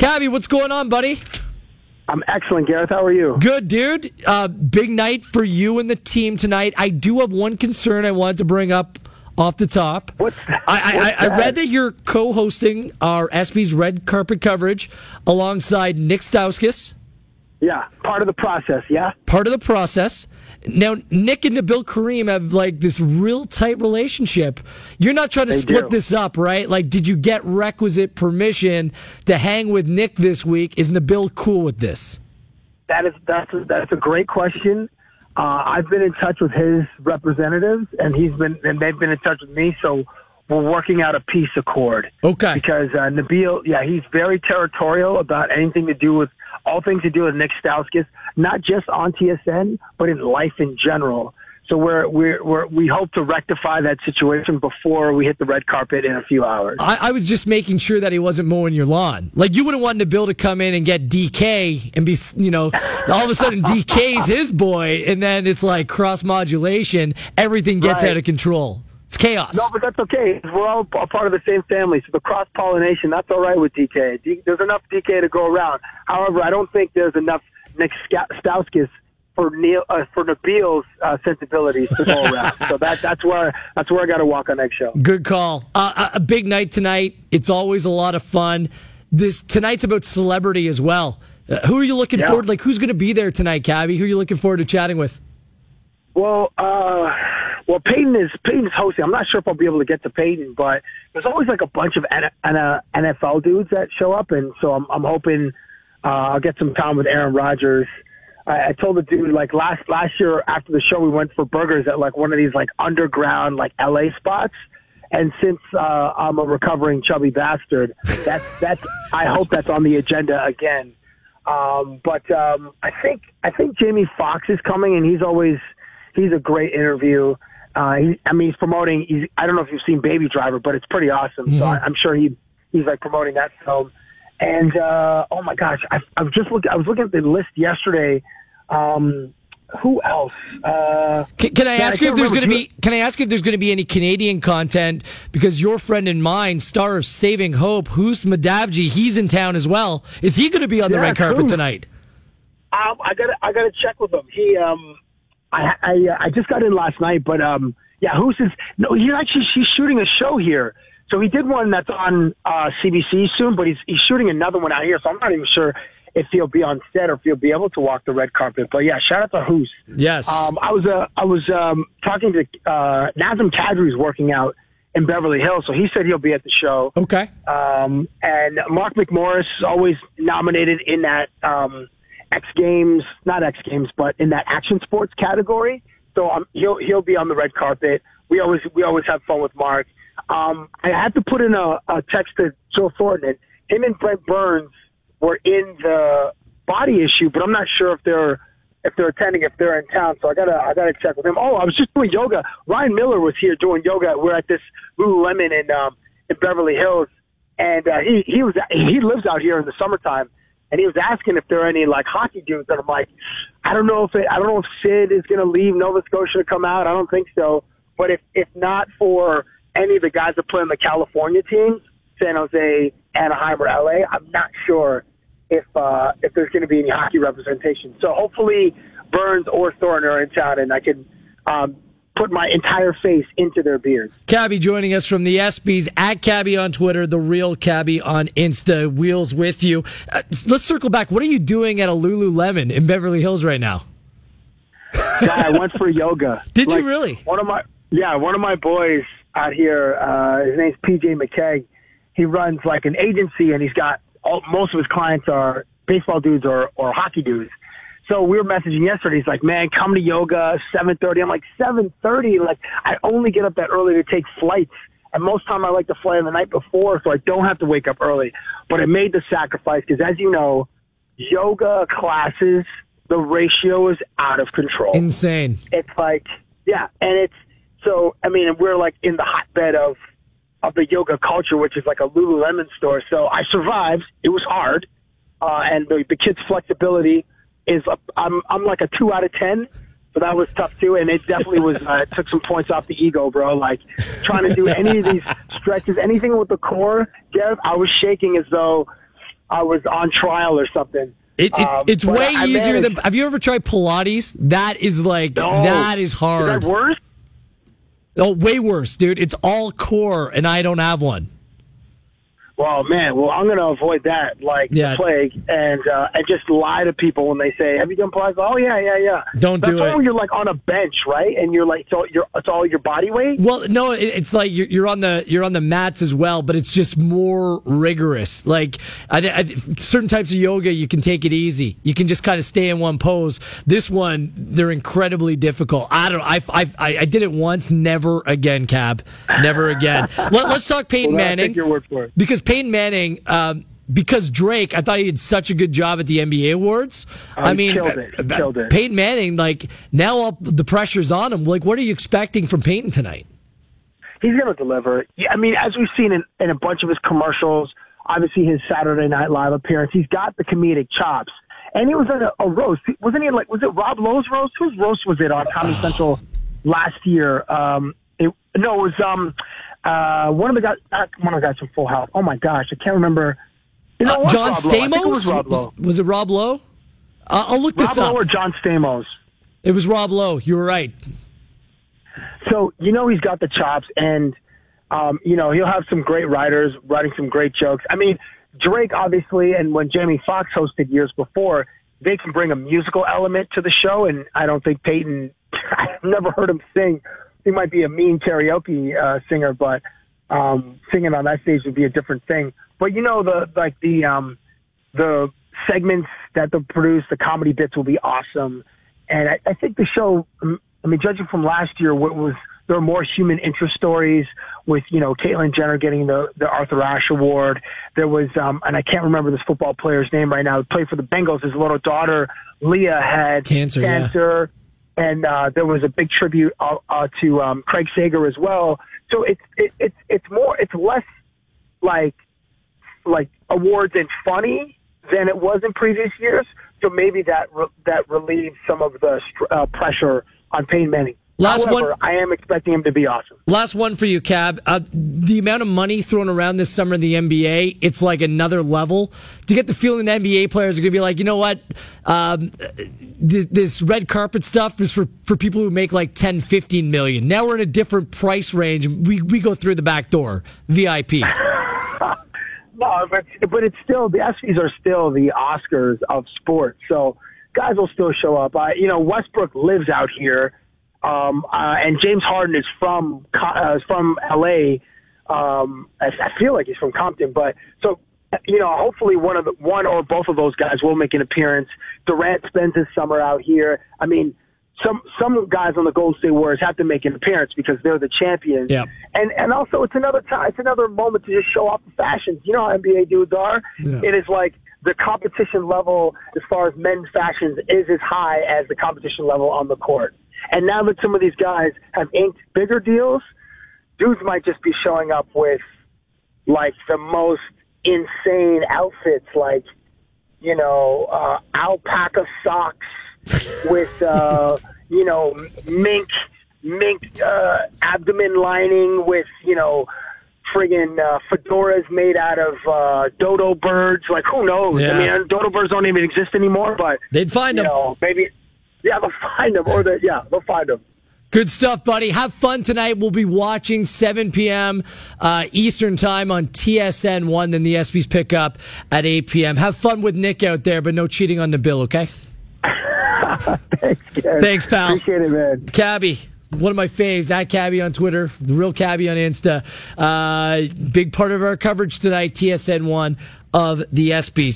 Cabbie, what's going on, buddy? I'm excellent, Gareth. How are you? Good, dude. Uh, big night for you and the team tonight. I do have one concern I wanted to bring up off the top. What's that? I, I, I read that you're co-hosting our ESPYs red carpet coverage alongside Nik Stauskas. Yeah, part of the process. Yeah. Part of the process. Now, Nik and Nabil Karim have like this real tight relationship. You're not trying to They split do. this up, right? Like, did you get requisite permission to hang with Nik this week? Is Nabil cool with this? That is that's a, that's a great question. Uh, I've been in touch with his representatives, and he's been and they've been in touch with me. So we're working out a peace accord. Okay. Because uh, Nabil, yeah, he's very territorial about anything to do with all things to do with Nik Stauskas, not just on TSN, but in life in general. So we're we're, we're we hope to rectify that situation before we hit the red carpet in a few hours. I, I was just making sure that he wasn't mowing your lawn. Like you wouldn't want Nabil to come in and get DK and be, you know, all of a sudden DK's his boy, and then it's like cross modulation. Everything gets Right. out of control. It's chaos. No, but that's okay. We're all a part of the same family, so the cross pollination that's all right with DK. D- there's enough DK to go around. However, I don't think there's enough Nik Ska- Stauskas for Neil uh, for Nabil's uh, sensibilities to go around. so that that's where that's where I got to walk on eggshell. Good call. Uh, a a big night tonight. It's always a lot of fun. This tonight's about celebrity as well. Uh, who are you looking Yeah. forward? Like who's going to be there tonight, Cabbie? Who are you looking forward to chatting with? Well, uh, well, Peyton is Peyton's hosting. I'm not sure if I'll be able to get to Peyton, but there's always like a bunch of NFL dudes that show up, and so I'm, I'm hoping uh, I'll get some time with Aaron Rodgers. I, I told the dude like last last year after the show we went for burgers at like one of these like underground like LA spots. And since uh, I'm a recovering chubby bastard, that's that's I hope that's on the agenda again. Um, but um, I think I think Jamie Foxx is coming, and he's always he's a great interview. Uh, he, I mean, he's promoting. He's, I don't know if you've seen Baby Driver, but it's pretty awesome. So I, I'm sure he he's like promoting that film. And uh, oh my gosh, I, I was just looking. I was looking at the list yesterday. Um, who else? Uh, Can, can I Yeah, I ask you if there's going to be? Can I ask you if there's going to be any Canadian content? Because your friend and mine, star of Saving Hope, Huse Madhavji, he's in town as well. Is he going to be on the red carpet Hoos. tonight? Um, I got I got to check with him. He um, I I, uh, I just got in last night, but um, yeah, who's his? No, he actually she's shooting a show here. So he did one that's on uh, CBC soon, but he's he's shooting another one out here. So I'm not even sure if he'll be on set or if he'll be able to walk the red carpet. But yeah, shout out to Huse. Yes. Um, I was uh, I was um, talking to uh, Nazem Kadri's working out in Beverly Hills, so he said he'll be at the show. okay. Um, and Mark McMorris is always nominated in that um, X Games, not X Games, but in that action sports category. So um, he'll he'll be on the red carpet. We always we always have fun with Mark. Um, I had to put in a, a text to Joe Thornton. Him and Brent Burns were in the body issue, but I'm not sure if they're if they're attending, if they're in town. So I gotta I gotta check with him. Oh, I was just doing yoga. Ryan Miller was here doing yoga. We're at this Lululemon in um, in Beverly Hills, and uh, he he was he lives out here in the summertime, and he was asking if there are any like hockey dudes. And I'm like, I don't know if it, I don't know if Sid is going to leave Nova Scotia to come out. I don't think so. But if if not for any of the guys that play on the California teams, San Jose, Anaheim, or LA, I'm not sure if uh, if there's going to be any hockey representation. So hopefully Burns or Thornton are in town, and I can um, put my entire face into their beards. Cabbie joining us from the ESPYs at Cabbie on Twitter, the real Cabbie on Insta. Wheels with you. Uh, let's circle back. What are you doing at a Lululemon in Beverly Hills right now? Yeah, I went for yoga. Did you really? One of my yeah, one of my boys out here. Uh, his name's PJ McKay. He runs like an agency, and he's got all, most of his clients are baseball dudes or or hockey dudes. So we were messaging yesterday. He's like, "Man, come to yoga seven thirty. I'm like, "7:30? Like, I only get up that early to take flights, and most time I like to fly on the night before, so I don't have to wake up early. But I made the sacrifice because, as you know, yoga classes, the ratio is out of control Insane. it's like yeah and it's so i mean we're like in the hotbed of of the yoga culture which is like a lululemon store so i survived it was hard uh and the, the kids flexibility is a, i'm i'm like a two out of ten so that was tough too and it definitely was uh, it took some points off the ego bro like trying to do any of these stretches anything with the core Gareth, i was shaking as though I was on trial or something. It, it, Um, it's way I easier managed- than. Have you ever tried Pilates? That is like No. that is Is hard. that worse? Oh, way worse, dude. It's all core, and I don't have one. Well, man, well, I'm going to avoid that like Yeah. the plague, and uh, and just lie to people when they say, "Have you done Pilates?" Oh, yeah, yeah, yeah. Don't That's do it. When you're like on a bench, right? And you're like, it's all your, it's all your body weight. Well, no, it, it's like you're, you're on the you're on the mats as well, but it's just more rigorous. Like I, I, certain types of yoga, you can take it easy. You can just kind of stay in one pose. This one, they're incredibly difficult. I don't. I I I did it once. Never again, Cab. Never again. Let, us talk Peyton Well, I'll Manning take your word for it. because Peyton Manning. Um, because Drake, I thought he did such a good job at the NBA awards. Oh, I mean, killed it. Killed it. Peyton Manning, like now, all the pressure's on him. Like, what are you expecting from Peyton tonight? he's going to deliver. Yeah, I mean, as we've seen in, in a bunch of his commercials, obviously his Saturday Night Live appearance, he's got the comedic chops. And he was in a, a roast. Wasn't he like, was it Rob Lowe's roast? Whose roast was it on Comedy Central last year? Um, it, no, it was um, uh, one of the guys, uh, one of the guys from Full House. Oh my gosh, I can't remember. You know Uh, John Rob Lowe. It was Stamos? Rob Lowe. Was it Rob Lowe? Uh, I'll look Rob this Lowe or John Stamos? It was Rob Lowe. You were right. So you know he's got the chops, and um, you know he'll have some great writers writing some great jokes. I mean, Drake obviously, and when Jamie Foxx hosted years before, they can bring a musical element to the show, and I don't think Peyton. I've never heard him sing. He might be a mean karaoke uh, singer, but um, singing on that stage would be a different thing. But you know the like the um, the segments that they'll produce, the comedy bits will be awesome. And I, I think the show, I mean, judging from last year, what was there were more human interest stories with you know Caitlyn Jenner getting the the Arthur Ashe Award. There was, um, and I can't remember this football player's name right now. Who played for the Bengals. His little daughter Leah had Cancer, yeah. And uh, there was a big tribute uh, uh, to um, Craig Sager as well. So it's it, it's it's more it's less like like awards and funny than it was in previous years. So maybe that re- that relieves some of the uh, pressure on Peyton Manning. Last However, one- I am expecting him to be awesome. Last one for you, Cab. Uh, the amount of money thrown around this summer in the NBA, it's like another level. Do you get the feeling that NBA players are going to be like, you know what? Um, th- this red carpet stuff is for, for people who make like 10, 15 million. Now we're in a different price range. We, we go through the back door, VIP. No, but but it's still the ESPYS are still the Oscars of sports. So guys will still show up. I, you know, Westbrook lives out here, um, uh, and James Harden is from uh, is from L.A. Um, I, I feel like he's from Compton, but so you know, hopefully one of the one or both of those guys will make an appearance. Durant spends his summer out here. I mean. Some some guys on the Golden State Warriors have to make an appearance because they're the champions. Yep. And and also it's another time it's another moment to just show off the fashions. You know how NBA dudes are. Yeah. It is like the competition level as far as men's fashions is as high as the competition level on the court. And now that some of these guys have inked bigger deals, dudes might just be showing up with like the most insane outfits, like you know uh, alpaca socks with uh, you know mink mink uh, abdomen lining with you know friggin' uh, fedoras made out of uh, dodo birds. Like who knows? Yeah. I mean, dodo birds don't even exist anymore, but They'd find you them. know maybe yeah they'll find them or they yeah they'll find them. Good stuff, buddy. Have fun tonight. We'll be watching 7 p.m. Uh, Eastern Time on TSN 1. Then the ESPYs pick up at 8 p.m. Have fun with Nik out there, but no cheating on Nabil, okay? Thanks, Ken. Thanks, pal. Appreciate it, man. Cabbie, one of my faves, at Cabbie on Twitter, the real Cabbie on Insta. Uh, big part of our coverage tonight, TSN 1 of the ESPYs.